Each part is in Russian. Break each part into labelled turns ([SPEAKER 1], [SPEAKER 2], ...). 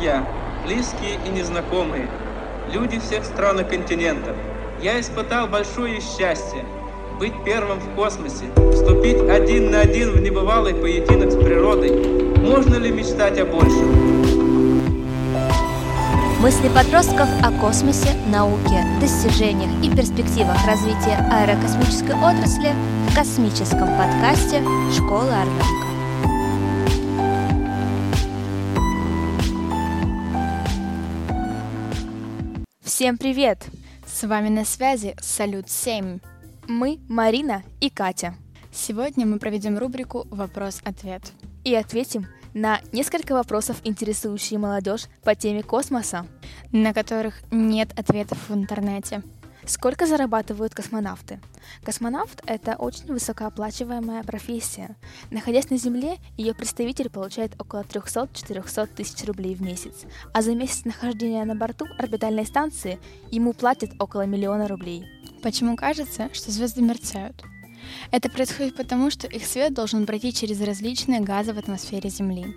[SPEAKER 1] друзья, близкие и незнакомые, люди всех стран и континентов. Я испытал большое счастье быть первым в космосе, вступить один на один в небывалый поединок с природой. Можно ли мечтать о большем?
[SPEAKER 2] Мысли подростков о космосе, науке, достижениях и перспективах развития аэрокосмической отрасли в космическом подкасте «Школа Орленка». Всем привет!
[SPEAKER 3] С вами на связи Салют-7.
[SPEAKER 2] Мы Марина и Катя.
[SPEAKER 3] Сегодня мы проведем рубрику «Вопрос-ответ».
[SPEAKER 2] И ответим на несколько вопросов, интересующие молодежь по теме космоса,
[SPEAKER 3] на которых нет ответов в интернете.
[SPEAKER 2] Сколько зарабатывают космонавты? Космонавт – это очень высокооплачиваемая профессия. Находясь на Земле, ее представитель получает около 300-400 тысяч рублей в месяц, а за месяц нахождения на борту орбитальной станции ему платят около миллиона рублей.
[SPEAKER 3] Почему кажется, что звезды мерцают? Это происходит потому, что их свет должен пройти через различные газы в атмосфере Земли.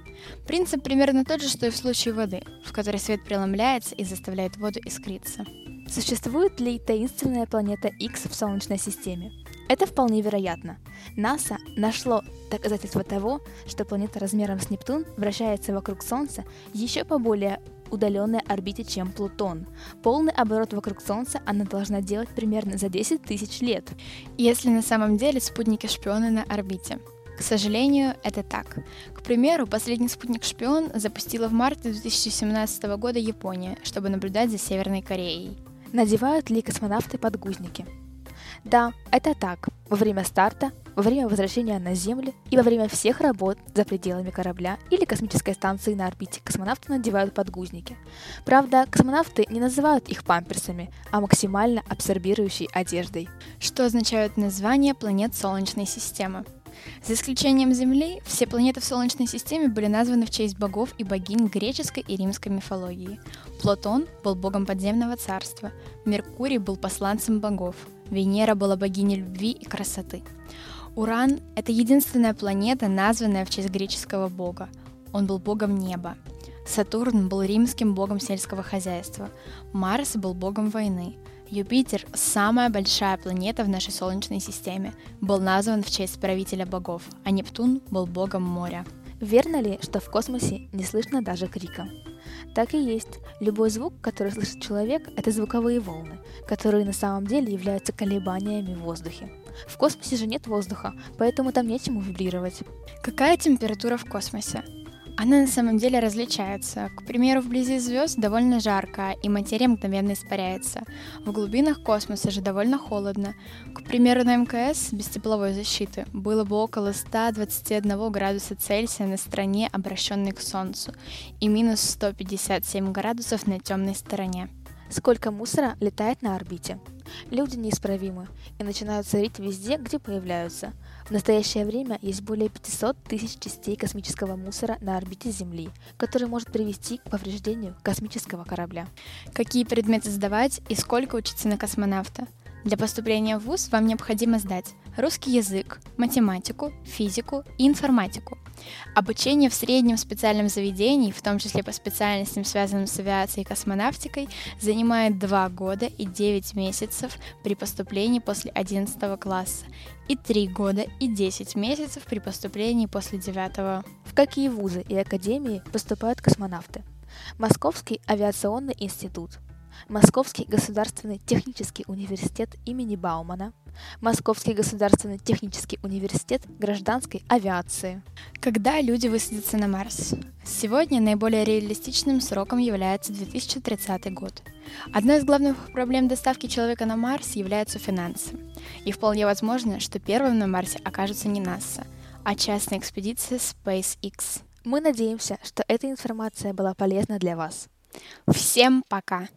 [SPEAKER 3] Принцип примерно тот же, что и в случае воды, в которой свет преломляется и заставляет воду искриться.
[SPEAKER 2] Существует ли таинственная планета X в Солнечной системе? Это вполне вероятно. НАСА нашло доказательства того, что планета размером с Нептун вращается вокруг Солнца еще по более удаленной орбите, чем Плутон. Полный оборот вокруг Солнца она должна делать примерно за 10 тысяч лет.
[SPEAKER 3] Если на самом деле спутники шпионы на орбите. К сожалению, это так. К примеру, последний спутник-шпион запустила в марте 2017 года Япония, чтобы наблюдать за Северной Кореей.
[SPEAKER 2] Надевают ли космонавты подгузники? Да, это так. Во время старта, во время возвращения на Землю и во время всех работ за пределами корабля или космической станции на орбите космонавты надевают подгузники. Правда, космонавты не называют их памперсами, а максимально абсорбирующей одеждой.
[SPEAKER 3] Что означают названия планет Солнечной системы? За исключением Земли, все планеты в Солнечной системе были названы в честь богов и богинь греческой и римской мифологии. Плутон был богом подземного царства, Меркурий был посланцем богов, Венера была богиней любви и красоты. Уран — это единственная планета, названная в честь греческого бога. Он был богом неба. Сатурн был римским богом сельского хозяйства. Марс был богом войны. Юпитер, самая большая планета в нашей Солнечной системе, был назван в честь правителя богов, а Нептун был богом моря.
[SPEAKER 2] Верно ли, что в космосе не слышно даже крика? Так и есть. Любой звук, который слышит человек, это звуковые волны, которые на самом деле являются колебаниями в воздухе. В космосе же нет воздуха, поэтому там нечему вибрировать.
[SPEAKER 3] Какая температура в космосе? Она на самом деле различается. К примеру, вблизи звезд довольно жарко, и материя мгновенно испаряется. В глубинах космоса же довольно холодно. К примеру, на МКС без тепловой защиты было бы около 121 градуса Цельсия на стороне, обращенной к Солнцу, и минус 157 градусов на темной стороне.
[SPEAKER 2] Сколько мусора летает на орбите? Люди неисправимы и начинают царить везде, где появляются. В настоящее время есть более 500 тысяч частей космического мусора на орбите Земли, который может привести к повреждению космического корабля.
[SPEAKER 3] Какие предметы сдавать и сколько учиться на космонавта? Для поступления в ВУЗ вам необходимо сдать русский язык, математику, физику и информатику. Обучение в среднем специальном заведении, в том числе по специальностям, связанным с авиацией и космонавтикой, занимает 2 года и 9 месяцев при поступлении после 11 класса и 3 года и 10 месяцев при поступлении после 9.
[SPEAKER 2] В какие вузы и академии поступают космонавты? Московский авиационный институт, Московский государственный технический университет имени Баумана, Московский государственный технический университет гражданской авиации.
[SPEAKER 3] Когда люди высадятся на Марс? Сегодня наиболее реалистичным сроком является 2030 год. Одной из главных проблем доставки человека на Марс являются финансы. И вполне возможно, что первым на Марсе окажется не НАСА, а частная экспедиция SpaceX.
[SPEAKER 2] Мы надеемся, что эта информация была полезна для вас.
[SPEAKER 3] Всем пока!